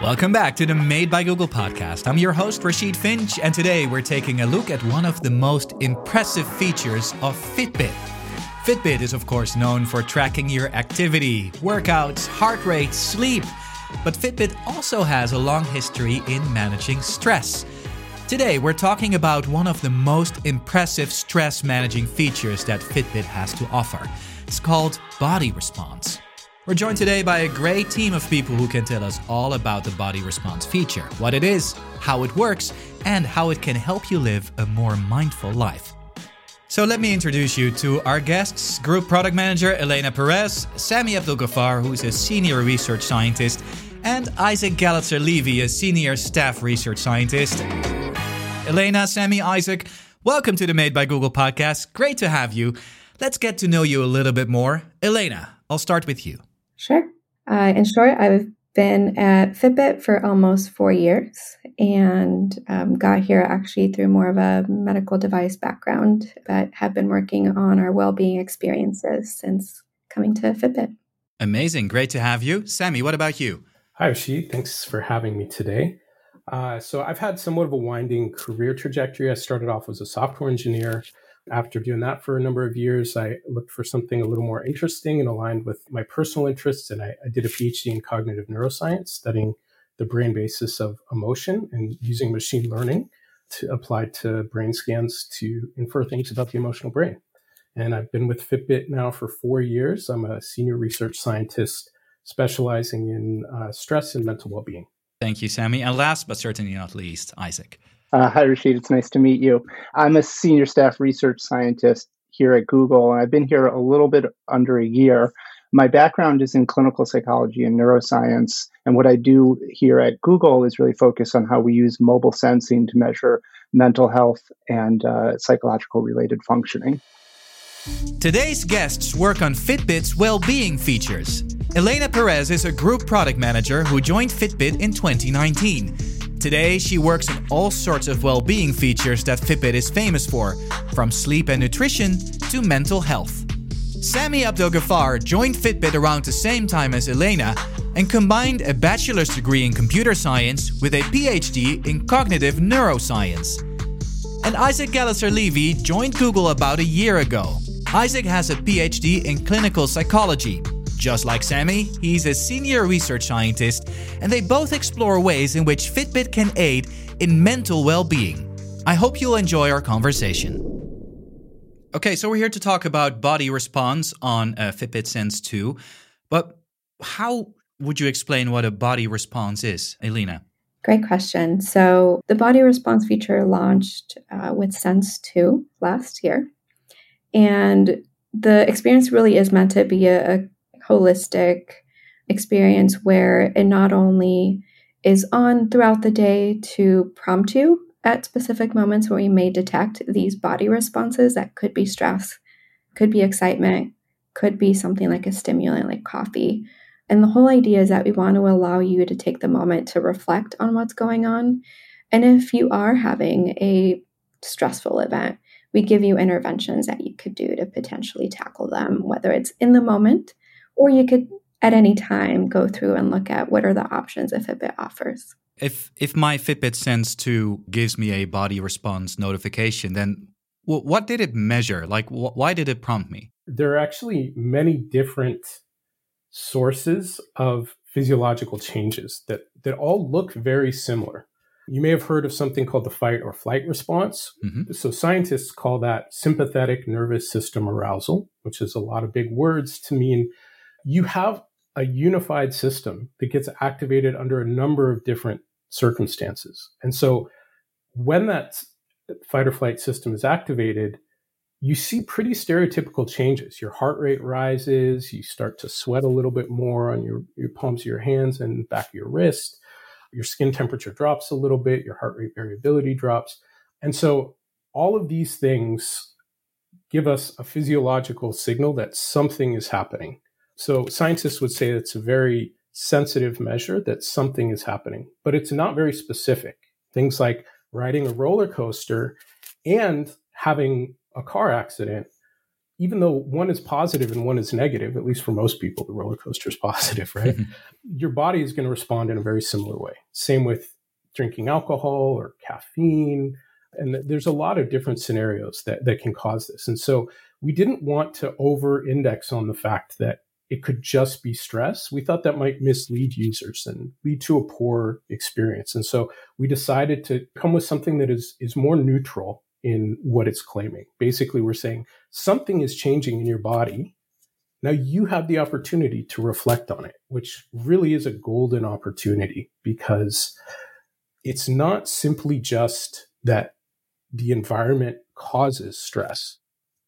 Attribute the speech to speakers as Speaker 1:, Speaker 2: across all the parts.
Speaker 1: Welcome back to the Made by Google podcast. I'm your host, Rachid Finge, and today we're taking a look at one of the most impressive features of Fitbit. Fitbit is, of course, known for tracking your activity, workouts, heart rate, sleep, but Fitbit also has a long history in managing stress. Today, we're talking about one of the most impressive stress managing features that Fitbit has to offer. It's called Body Response. We're joined today by a great team of people who can tell us all about the body response feature, what it is, how it works, and how it can help you live a more mindful life. So let me introduce you to our guests Group Product Manager Elena Perez, Samy Abdel-Ghaffar, who's a Senior Research Scientist, and Isaac Galatzer-Levy, a Senior Staff Research Scientist. Elena, Samy, Isaac, welcome to the Made by Google podcast. Great to have you. Let's get to know you a little bit more. Elena, I'll start with you.
Speaker 2: Sure. Uh, in short, I've been at Fitbit for almost four years and um, got here actually through more of a medical device background, but have been working on our well being experiences since coming to Fitbit.
Speaker 1: Amazing. Great to have you. Samy, what about you?
Speaker 3: Hi, Rachid. Thanks for having me today. Uh, so, I've had somewhat of a winding career trajectory. I started off as a software engineer, after doing that for a number of years, I looked for something a little more interesting and aligned with my personal interests. And I, I did a PhD in cognitive neuroscience, studying the brain basis of emotion and using machine learning to apply to brain scans to infer things about the emotional brain. And I've been with Fitbit now for four years. I'm a senior research scientist specializing in uh, stress and mental well being.
Speaker 1: Thank you, Samy. And last but certainly not least, Isaac.
Speaker 4: Uh, hi, Rachid. It's nice to meet you. I'm a senior staff research scientist here at Google, and I've been here a little bit under a year. My background is in clinical psychology and neuroscience, and what I do here at Google is really focus on how we use mobile sensing to measure mental health and uh, psychological related functioning.
Speaker 1: Today's guests work on Fitbit's well being features. Elena Perez is a group product manager who joined Fitbit in 2019. Today, she works on all sorts of well being features that Fitbit is famous for, from sleep and nutrition to mental health. Samy Abdel-Ghaffar joined Fitbit around the same time as Elena and combined a bachelor's degree in computer science with a PhD in cognitive neuroscience. And Isaac Galatzer-Levy joined Google about a year ago. Isaac has a PhD in clinical psychology just like Samy, he's a senior research scientist, and they both explore ways in which Fitbit can aid in mental well being. I hope you'll enjoy our conversation. Okay, so we're here to talk about body response on uh, Fitbit Sense 2, but how would you explain what a body response is, Elena?
Speaker 2: Great question. So, the body response feature launched uh, with Sense 2 last year. And the experience really is meant to be a, a holistic experience where it not only is on throughout the day to prompt you at specific moments where you may detect these body responses that could be stress, could be excitement, could be something like a stimulant like coffee. And the whole idea is that we want to allow you to take the moment to reflect on what's going on. And if you are having a stressful event, we give you interventions that you could do to potentially tackle them, whether it's in the moment or you could at any time go through and look at what are the options if Fitbit offers.
Speaker 1: If if my Fitbit Sense 2 gives me a body response notification, then what did it measure? Like, wh- why did it prompt me?
Speaker 3: There are actually many different sources of physiological changes that, that all look very similar. You may have heard of something called the fight or flight response. Mm-hmm. So, scientists call that sympathetic nervous system arousal, which is a lot of big words to mean you have a unified system that gets activated under a number of different circumstances. And so when that fight or flight system is activated, you see pretty stereotypical changes. Your heart rate rises, you start to sweat a little bit more on your, your palms of your hands and back of your wrist. Your skin temperature drops a little bit, your heart rate variability drops. And so all of these things give us a physiological signal that something is happening. So scientists would say it's a very sensitive measure that something is happening, but it's not very specific. Things like riding a roller coaster and having a car accident, even though one is positive and one is negative, at least for most people, the roller coaster is positive, right? Your body is going to respond in a very similar way. Same with drinking alcohol or caffeine. And there's a lot of different scenarios that, that can cause this. And so we didn't want to over index on the fact that it could just be stress. We thought that might mislead users and lead to a poor experience. And so we decided to come with something that is, is more neutral in what it's claiming. Basically, we're saying something is changing in your body. Now you have the opportunity to reflect on it, which really is a golden opportunity because it's not simply just that the environment causes stress.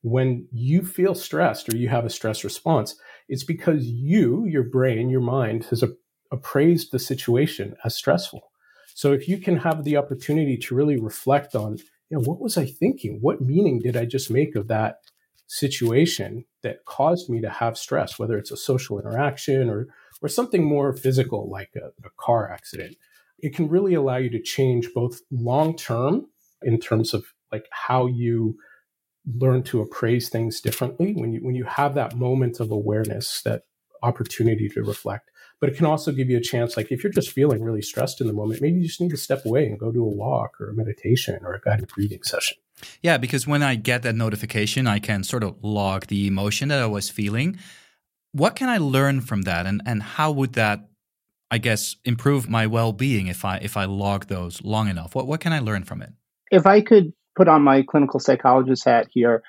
Speaker 3: When you feel stressed or you have a stress response, it's because you, your brain, your mind has appraised the situation as stressful. So if you can have the opportunity to really reflect on you know, what was I thinking? What meaning did I just make of that situation that caused me to have stress, whether it's a social interaction or, or something more physical like a, a car accident? It can really allow you to change both long term in terms of like how you learn to appraise things differently when you when you have that moment of awareness that opportunity to reflect. But it can also give you a chance like if you're just feeling really stressed in the moment maybe you just need to step away and go do a walk or a meditation or a guided breathing session.
Speaker 1: Yeah because when i get that notification i can sort of log the emotion that i was feeling. What can i learn from that? And and how would that i guess improve my well-being if i if i log those long enough? What what can i learn from it?
Speaker 4: If i could put on my clinical psychologist hat here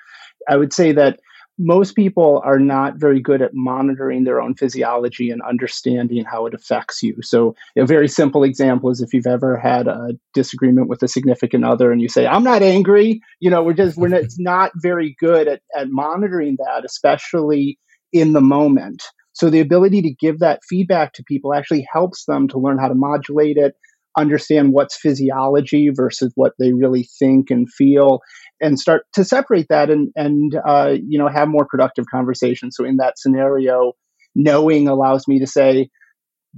Speaker 4: i would say that most people are not very good at monitoring their own physiology and understanding how it affects you. So, a very simple example is if you've ever had a disagreement with a significant other and you say, I'm not angry, you know, we're just, we're not, not very good at, at monitoring that, especially in the moment. So, the ability to give that feedback to people actually helps them to learn how to modulate it, understand what's physiology versus what they really think and feel and start to separate that and and uh, you know have more productive conversations. So in that scenario knowing allows me to say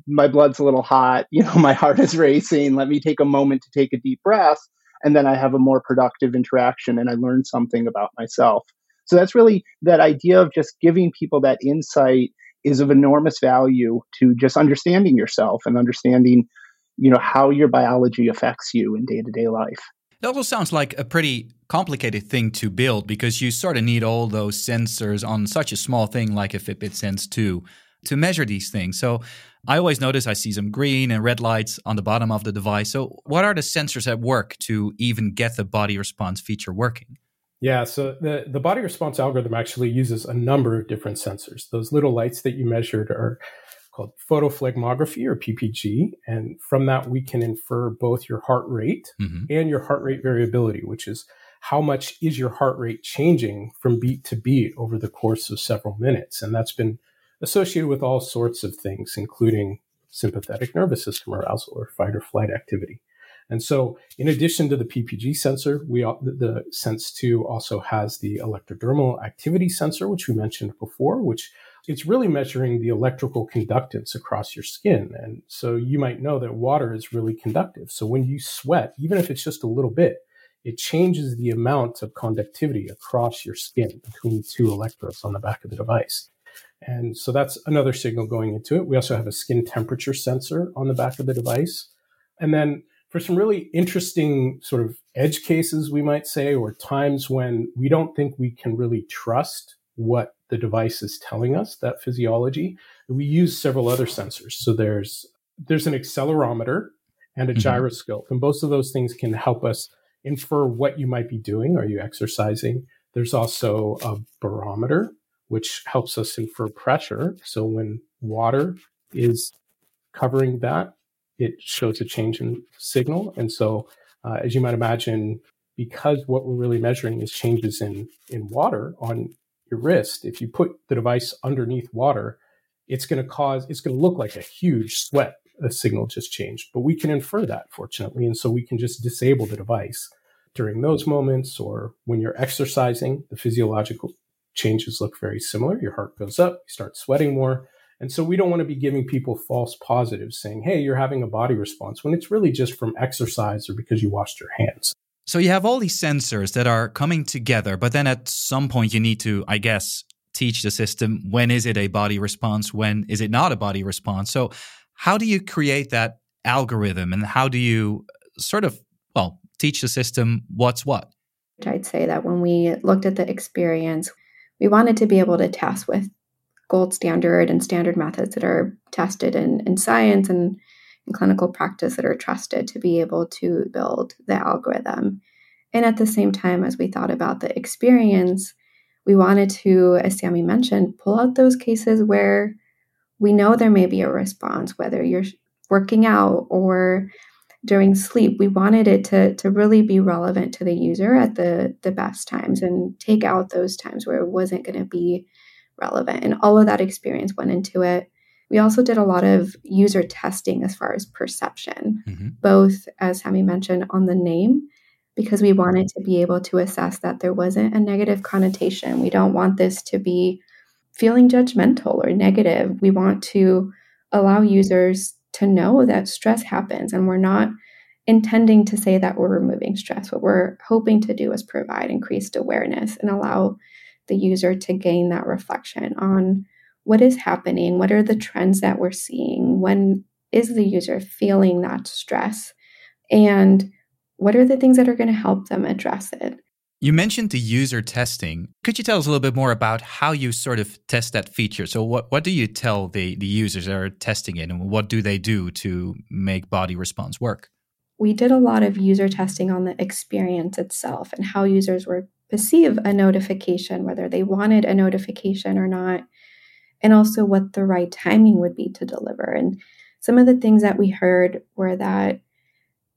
Speaker 4: my blood's a little hot you know my heart is racing let me take a moment to take a deep breath and then i have a more productive interaction and i learn something about myself. So that's really that idea of just giving people that insight is of enormous value to just understanding yourself and understanding you know how your biology affects you in day-to-day life.
Speaker 1: It also sounds like a pretty complicated thing to build because you sort of need all those sensors on such a small thing like a fitbit sense 2 to measure these things. So i always notice i see some green and red lights on the bottom of the device. So what are the sensors at work to even get the body response feature working?
Speaker 3: Yeah, so the, the body response algorithm actually uses a number of different sensors. Those little lights that you measured are called photoplethysmography or PPG. And from that, we can infer both your heart rate mm-hmm. and your heart rate variability, which is how much is your heart rate changing from beat to beat over the course of several minutes. And that's been associated with all sorts of things, including sympathetic nervous system arousal or fight or flight activity. And so, in addition to the PPG sensor, we the Sense 2 also has the electrodermal activity sensor, which we mentioned before, which it's really measuring the electrical conductance across your skin. And so you might know that water is really conductive. So when you sweat, even if it's just a little bit, it changes the amount of conductivity across your skin between two electrodes on the back of the device. And so that's another signal going into it. We also have a skin temperature sensor on the back of the device. And then for some really interesting sort of edge cases, we might say, or times when we don't think we can really trust what the device is telling us, that physiology. We use several other sensors. So there's there's an accelerometer and a mm-hmm. gyroscope, and both of those things can help us infer what you might be doing. Are you exercising? There's also a barometer, which helps us infer pressure. So when water is covering that, it shows a change in signal. And so, uh, as you might imagine, because what we're really measuring is changes in in water on your wrist, if you put the device underneath water, it's going to cause, it's going to look like a huge sweat. A signal just changed, but we can infer that fortunately. And so we can just disable the device during those moments or when you're exercising. The physiological changes look very similar. Your heart goes up, you start sweating more. And so we don't want to be giving people false positives saying, hey, you're having a body response when it's really just from exercise or because you washed your hands.
Speaker 1: So you have all these sensors that are coming together, but then at some point you need to, I guess, teach the system when is it a body response, when is it not a body response. So how do you create that algorithm and how do you uh, sort of, well, teach the system what's what?
Speaker 2: I'd say that when we looked at the experience, we wanted to be able to test with gold standard and standard methods that are tested in, in science and in clinical practice that are trusted to be able to build the algorithm. And at the same time, as we thought about the experience, we wanted to, as Samy mentioned, pull out those cases where we know there may be a response, whether you're working out or during sleep. We wanted it to, to really be relevant to the user at the, the best times and take out those times where it wasn't going to be relevant. And all of that experience went into it. We also did a lot of user testing as far as perception, mm-hmm. both, as Hemi mentioned, on the name, because we wanted to be able to assess that there wasn't a negative connotation. We don't want this to be feeling judgmental or negative. We want to allow users to know that stress happens and we're not intending to say that we're removing stress. What we're hoping to do is provide increased awareness and allow the user to gain that reflection on what is happening, what are the trends that we're seeing, when is the user feeling that stress, and what are the things that are going to help them address it.
Speaker 1: You mentioned the user testing. Could you tell us a little bit more about how you sort of test that feature? So, what, what do you tell the, the users that are testing it, and what do they do to make body response work?
Speaker 2: We did a lot of user testing on the experience itself and how users were perceive a notification, whether they wanted a notification or not, and also what the right timing would be to deliver. And some of the things that we heard were that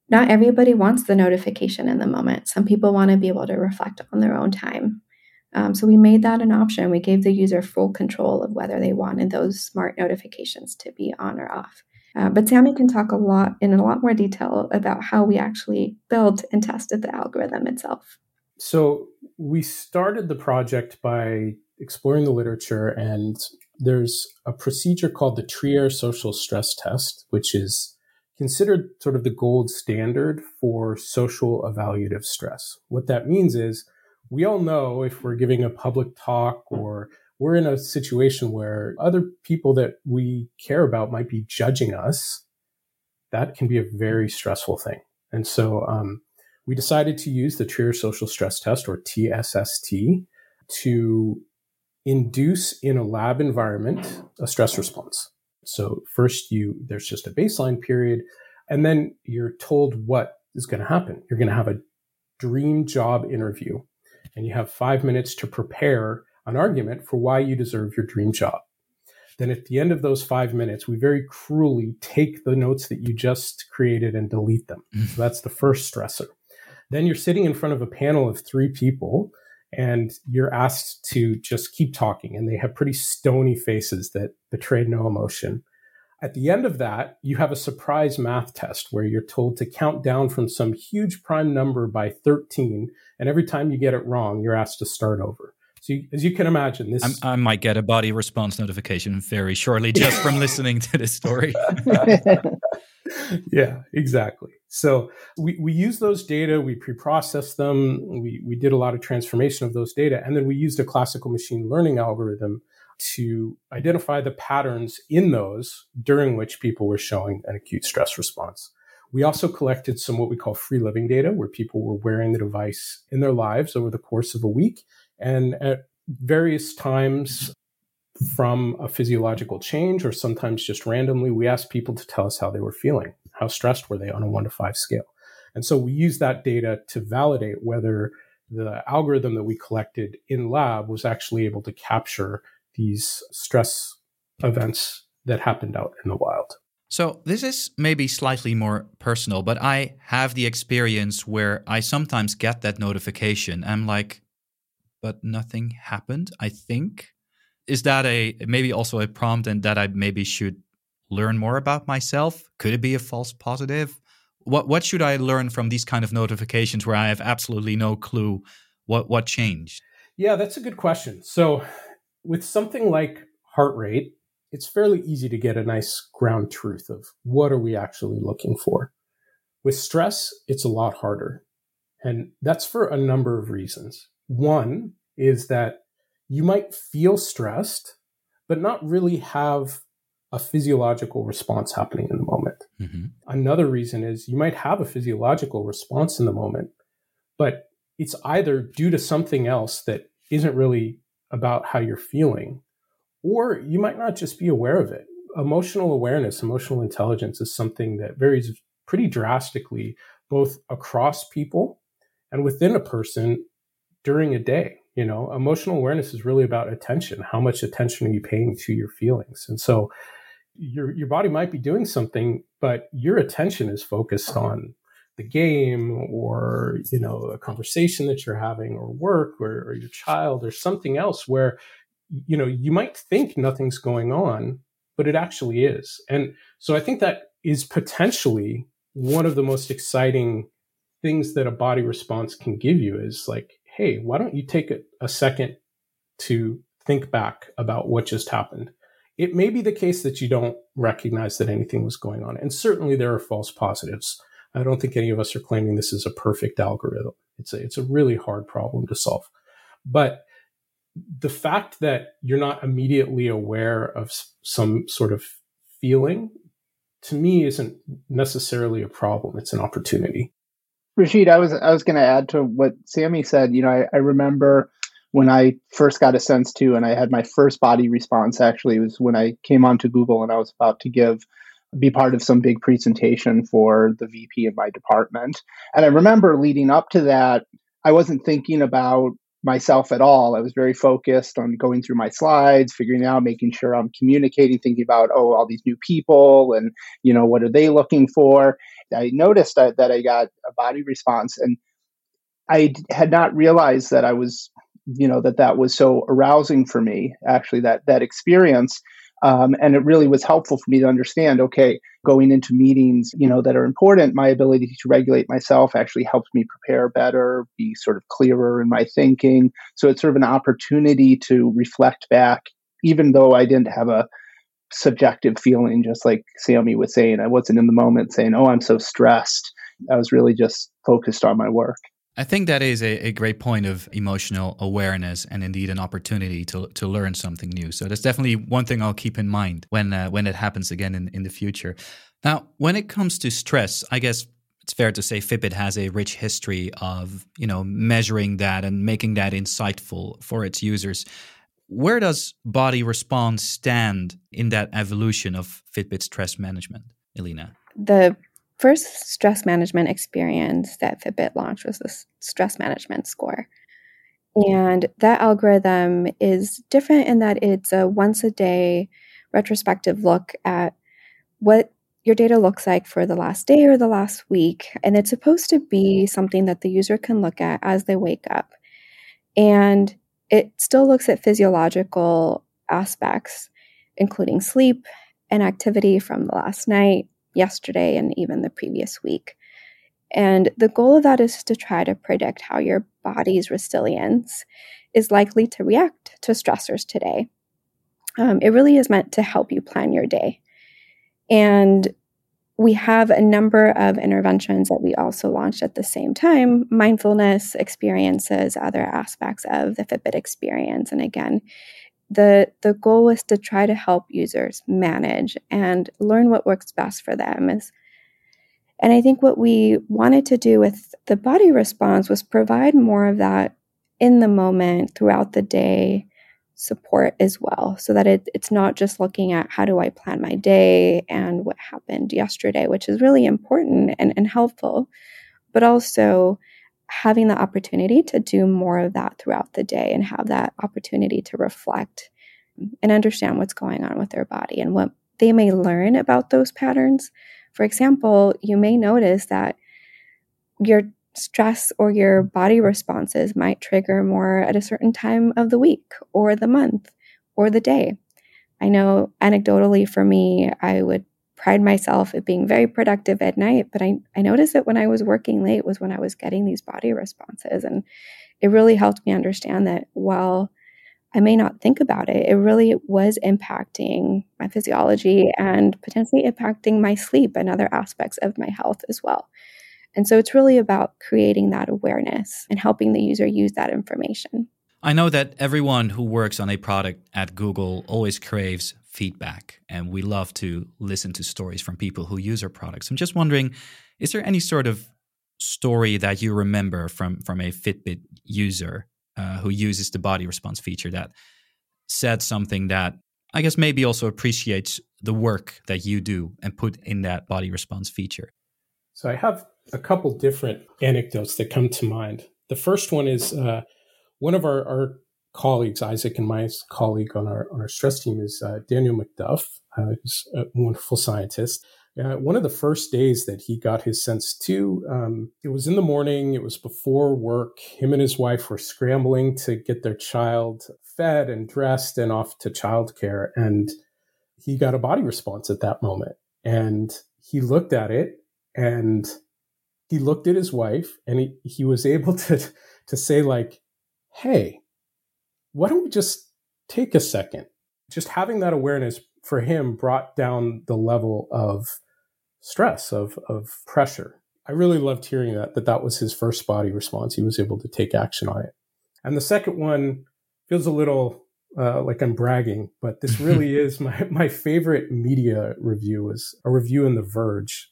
Speaker 2: not everybody wants the notification in the moment. Some people want to be able to reflect on their own time. Um, so we made that an option. We gave the user full control of whether they wanted those smart notifications to be on or off. Uh, but Samy can talk a lot in a lot more detail about how we actually built and tested the algorithm itself.
Speaker 3: So we started the project by exploring the literature, and there's a procedure called the Trier social stress test, which is considered sort of the gold standard for social evaluative stress. What that means is we all know if we're giving a public talk or we're in a situation where other people that we care about might be judging us, that can be a very stressful thing. And so, um, we decided to use the Trier Social Stress Test, or TSST, to induce in a lab environment a stress response. So first you there's just a baseline period and then you're told what is going to happen. You're going to have a dream job interview and you have 5 minutes to prepare an argument for why you deserve your dream job. Then at the end of those 5 minutes we very cruelly take the notes that you just created and delete them. Mm. So that's the first stressor. Then you're sitting in front of a panel of three people and you're asked to just keep talking. And they have pretty stony faces that betray no emotion. At the end of that, you have a surprise math test where you're told to count down from some huge prime number by 13. And every time you get it wrong, you're asked to start over. So, you, as you can imagine, this.
Speaker 1: I'm, i might get a body response notification very shortly just from listening to this story.
Speaker 3: yeah, exactly. So we, we use those data, we pre-process them, we, we did a lot of transformation of those data, and then we used a classical machine learning algorithm to identify the patterns in those during which people were showing an acute stress response. We also collected some what we call free living data, where people were wearing the device in their lives over the course of a week. And at various times from a physiological change or sometimes just randomly, we asked people to tell us how they were feeling. How stressed were they on a one to five scale? And so we use that data to validate whether the algorithm that we collected in lab was actually able to capture these stress events that happened out in the wild.
Speaker 1: So, this is maybe slightly more personal, but I have the experience where I sometimes get that notification. I'm like, but nothing happened, I think. Is that a maybe also a prompt and that I maybe should learn more about myself? Could it be a false positive? What what should I learn from these kind of notifications where I have absolutely no clue what what changed?
Speaker 3: Yeah, that's a good question. So, with something like heart rate, it's fairly easy to get a nice ground truth of what are we actually looking for. With stress, it's a lot harder. And that's for a number of reasons. One is that you might feel stressed, but not really have a physiological response happening in the moment. Mm-hmm. Another reason is you might have a physiological response in the moment, but it's either due to something else that isn't really about how you're feeling, or you might not just be aware of it. Emotional awareness, emotional intelligence is something that varies pretty drastically both across people and within a person during a day. You know, emotional awareness is really about attention. How much attention are you paying to your feelings? And so your your body might be doing something, but your attention is focused on the game or you know a conversation that you're having or work or, or your child or something else where you know you might think nothing's going on but it actually is. And so i think that is potentially one of the most exciting things that a body response can give you is like hey why don't you take a, a second to think back about what just happened it may be the case that you don't recognize that anything was going on. And certainly there are false positives. I don't think any of us are claiming this is a perfect algorithm. It's a, it's a really hard problem to solve. But the fact that you're not immediately aware of some sort of feeling to me isn't necessarily a problem. It's an opportunity.
Speaker 4: Rachid, I was I was going to add to what Samy said. You know, I, I remember when I first got a Sense 2, and I had my first body response actually was when I came onto Google and I was about to give be part of some big presentation for the VP of my department. And I remember leading up to that, I wasn't thinking about myself at all. I was very focused on going through my slides, figuring out, making sure I'm communicating, thinking about, oh, all these new people and, you know, what are they looking for? I noticed that, that I got a body response and I had not realized that I was you know that that was so arousing for me actually that that experience. Um, and it really was helpful for me to understand okay going into meetings you know that are important my ability to regulate myself actually helps me prepare better be sort of clearer in my thinking. So it's sort of an opportunity to reflect back even though i didn't have a subjective feeling just like samy was saying. I wasn't in the moment saying oh i'm so stressed. I was really just focused on my work
Speaker 1: I think that is a, a, great point of emotional awareness and indeed an opportunity to, to learn something new. So that's definitely one thing I'll keep in mind when uh, when it happens again in, in the future. Now, when it comes to stress, I guess it's fair to say Fitbit has a rich history of you know measuring that and making that insightful for its users. Where does body response stand in that evolution of Fitbit stress management, Elena?
Speaker 2: The first stress management experience that Fitbit launched was the stress management score. And that algorithm is different in that it's a once a day retrospective look at what your data looks like for the last day or the last week. And it's supposed to be something that the user can look at as they wake up. And it still looks at physiological aspects, including sleep and activity from the last night, yesterday and even the previous week. And the goal of that is to try to predict how your body's resilience is likely to react to stressors today. Um, it really is meant to help you plan your day. And we have a number of interventions that we also launched at the same time mindfulness experiences, other aspects of the Fitbit experience. And again, the the goal was to try to help users manage and learn what works best for them is and i think what we wanted to do with the body response was provide more of that in the moment throughout the day support as well so that it, it's not just looking at how do i plan my day and what happened yesterday which is really important and, and helpful but also having the opportunity to do more of that throughout the day and have that opportunity to reflect and understand what's going on with their body and what they may learn about those patterns. For example, you may notice that your stress or your body responses might trigger more at a certain time of the week or the month or the day. I know anecdotally for me, I would pride myself at being very productive at night, but I, I noticed that when I was working late was when I was getting these body responses. And it really helped me understand that while I may not think about it, it really was impacting my physiology and potentially impacting my sleep and other aspects of my health as well. And so it's really about creating that awareness and helping the user use that information.
Speaker 1: I know that everyone who works on a product at Google always craves feedback, and we love to listen to stories from people who use our products. I'm just wondering, is there any sort of story that you remember from from a Fitbit user uh, who uses the body response feature that said something that I guess maybe also appreciates the work that you do and put in that body response feature?
Speaker 3: So I have a couple different anecdotes that come to mind. The first one is uh, one of our, our, colleagues, Isaac and my colleague on our on our stress team is uh, Daniel McDuff, uh, who's a wonderful scientist. Uh, one of the first days that he got his sense two, um, it was in the morning. It was before work. Him and his wife were scrambling to get their child fed and dressed and off to childcare, and he got a body response at that moment. And he looked at it, and he looked at his wife, and he he was able to to say like hey, why don't we just take a second? Just having that awareness for him brought down the level of stress, of, of pressure. I really loved hearing that, that that was his first body response. He was able to take action on it. And the second one feels a little uh, like I'm bragging, but this really is my, my favorite media review was a review in The Verge.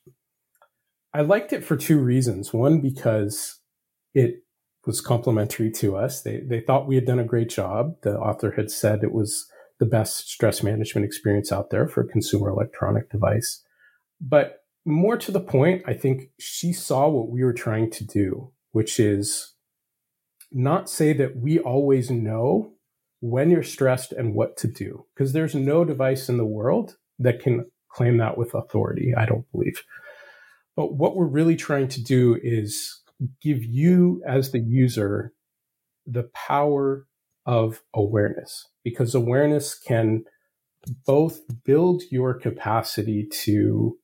Speaker 3: I liked it for two reasons. One, because it was complimentary to us. They they thought we had done a great job. The author had said it was the best stress management experience out there for a consumer electronic device. But more to the point, I think she saw what we were trying to do, which is not say that we always know when you're stressed and what to do, because there's no device in the world that can claim that with authority, I don't believe. But what we're really trying to do is give you as the user the power of awareness because awareness can both build your capacity to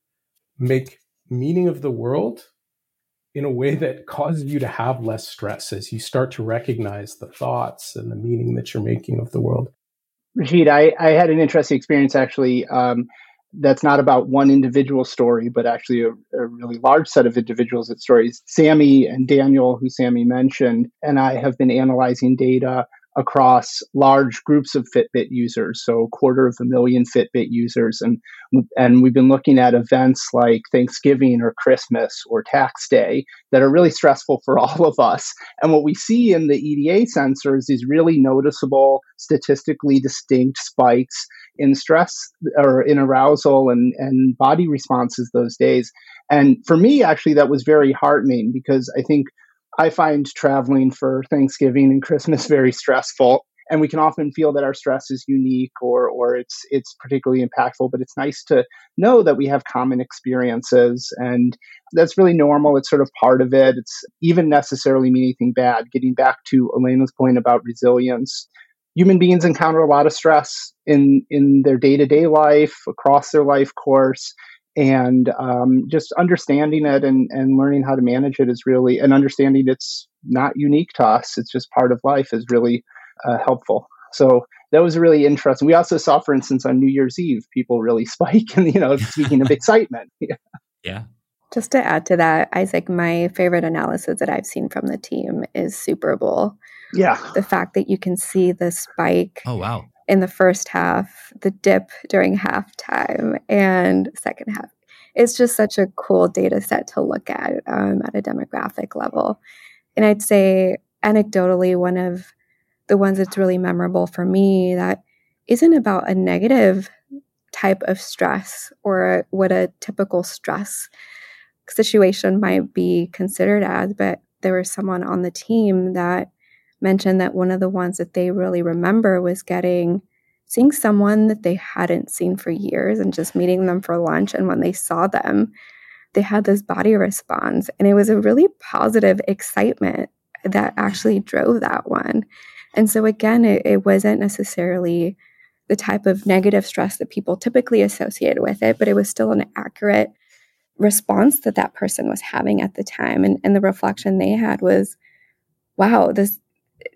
Speaker 3: make meaning of the world in a way that causes you to have less stress as you start to recognize the thoughts and the meaning that you're making of the world.
Speaker 4: Rachid, I, I had an interesting experience actually. Um, that's not about one individual story, but actually a, a, really large set of individuals at stories. Samy and Daniel, who Samy mentioned, and I have been analyzing data across large groups of Fitbit users, so a quarter of a million Fitbit users, and and we've been looking at events like Thanksgiving or Christmas or Tax Day that are really stressful for all of us. And what we see in the EDA sensors is really noticeable, statistically distinct spikes in stress or in arousal and and body responses those days. And for me, actually, that was very heartening because I think I find traveling for Thanksgiving and Christmas very stressful. And we can often feel that our stress is unique or or it's it's particularly impactful, but it's nice to know that we have common experiences and that's really normal. It's sort of part of it. It's even necessarily mean anything bad. Getting back to Elena's point about resilience, human beings encounter a lot of stress in in their day-to-day life, across their life course and um, just understanding it and, and learning how to manage it is really and understanding it's not unique to us it's just part of life is really uh, helpful. So that was really interesting. We also saw for instance on new year's eve people really spike and you know speaking of excitement.
Speaker 1: Yeah. yeah.
Speaker 2: Just to add to that isaac my favorite analysis that i've seen from the team is super bowl.
Speaker 4: Yeah.
Speaker 2: The fact that you can see the spike
Speaker 1: oh wow
Speaker 2: in the first half, the dip during halftime, and second half. It's just such a cool data set to look at um, at a demographic level. And I'd say, anecdotally, one of the ones that's really memorable for me that isn't about a negative type of stress or what a typical stress situation might be considered as, but there was someone on the team that mentioned that one of the ones that they really remember was getting seeing someone that they hadn't seen for years and just meeting them for lunch. And when they saw them they had this body response. And it was a really positive excitement that actually drove that one. And so again it, it wasn't necessarily the type of negative stress that people typically associate with it but it was still an accurate response that that person was having at the time. And, and the reflection they had was wow this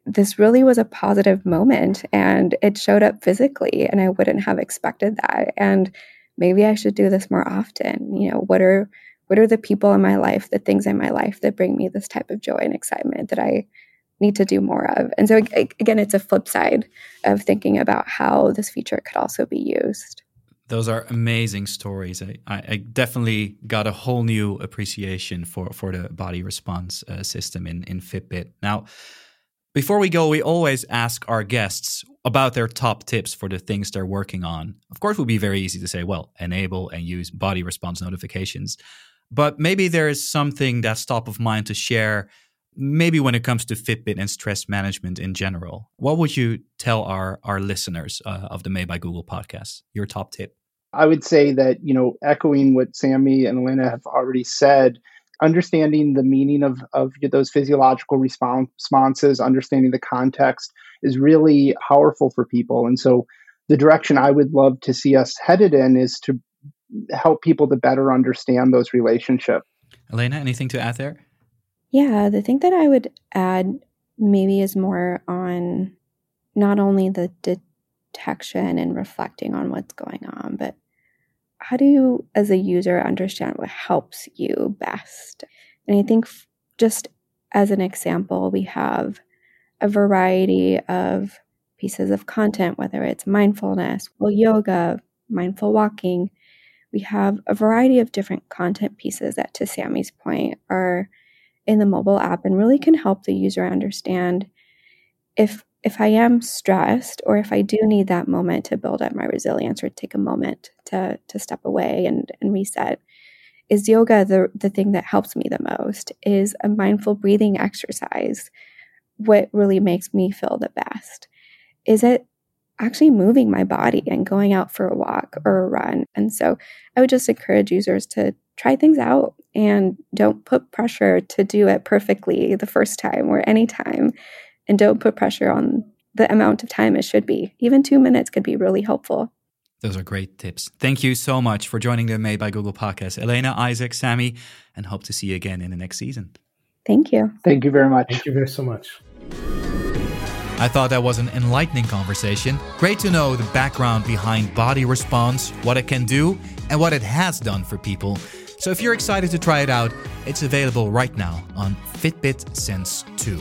Speaker 2: this really was a positive moment and it showed up physically and I wouldn't have expected that and maybe I should do this more often you know what are what are the people in my life, the things in my life that bring me this type of joy and excitement that I need to do more of. And so, again, it's a flip side of thinking about how this feature could also be used.
Speaker 1: Those are amazing stories. I, I definitely got a whole new appreciation for, for the body response uh, system in, in Fitbit. Now, before we go, we always ask our guests about their top tips for the things they're working on. Of course, it would be very easy to say, well, enable and use body response notifications. But maybe there is something that's top of mind to share maybe when it comes to Fitbit and stress management in general, what would you tell our our listeners uh, of the Made by Google podcast? Your top tip?
Speaker 4: I would say that you know, echoing what Samy and Elena have already said, understanding the meaning of of those physiological responses, understanding the context is really powerful for people. And so, the direction I would love to see us headed in is to help people to better understand those relationships.
Speaker 1: Elena, anything to add there?
Speaker 2: Yeah, the thing that I would add maybe is more on not only the detection and reflecting on what's going on, but how do you, as a user, understand what helps you best? And I think just as an example, we have a variety of pieces of content, whether it's mindfulness, well, yoga, mindful walking. We have a variety of different content pieces that, to Samy's point, are in the mobile app and really can help the user understand if if I am stressed or if I do need that moment to build up my resilience or take a moment to to step away and, and reset, is yoga the, the thing that helps me the most? Is a mindful breathing exercise what really makes me feel the best? Is it actually moving my body and going out for a walk or a run? And so I would just encourage users to try things out and don't put pressure to do it perfectly the first time or any time. And don't put pressure on the amount of time it should be. Even two minutes could be really helpful.
Speaker 1: Those are great tips. Thank you so much for joining the Made by Google podcast. Elena, Isaac, Samy, and hope to see you again in the next season.
Speaker 2: Thank you.
Speaker 4: Thank you very much.
Speaker 3: Thank you very so much.
Speaker 1: I thought that was an enlightening conversation. Great to know the background behind body response, what it can do, and what it has done for people. So if you're excited to try it out, it's available right now on Fitbit Sense 2.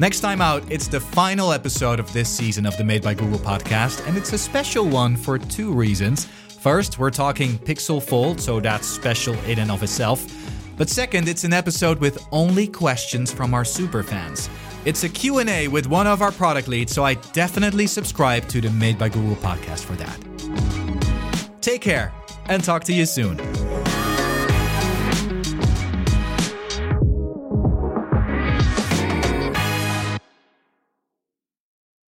Speaker 1: Next time out, it's the final episode of this season of the Made by Google podcast, and it's a special one for two reasons. First, we're talking Pixel Fold, so that's special in and of itself. But second, it's an episode with only questions from our super fans. It's a Q&A with one of our product leads, so I definitely subscribe to the Made by Google podcast for that. Take care and talk to you soon.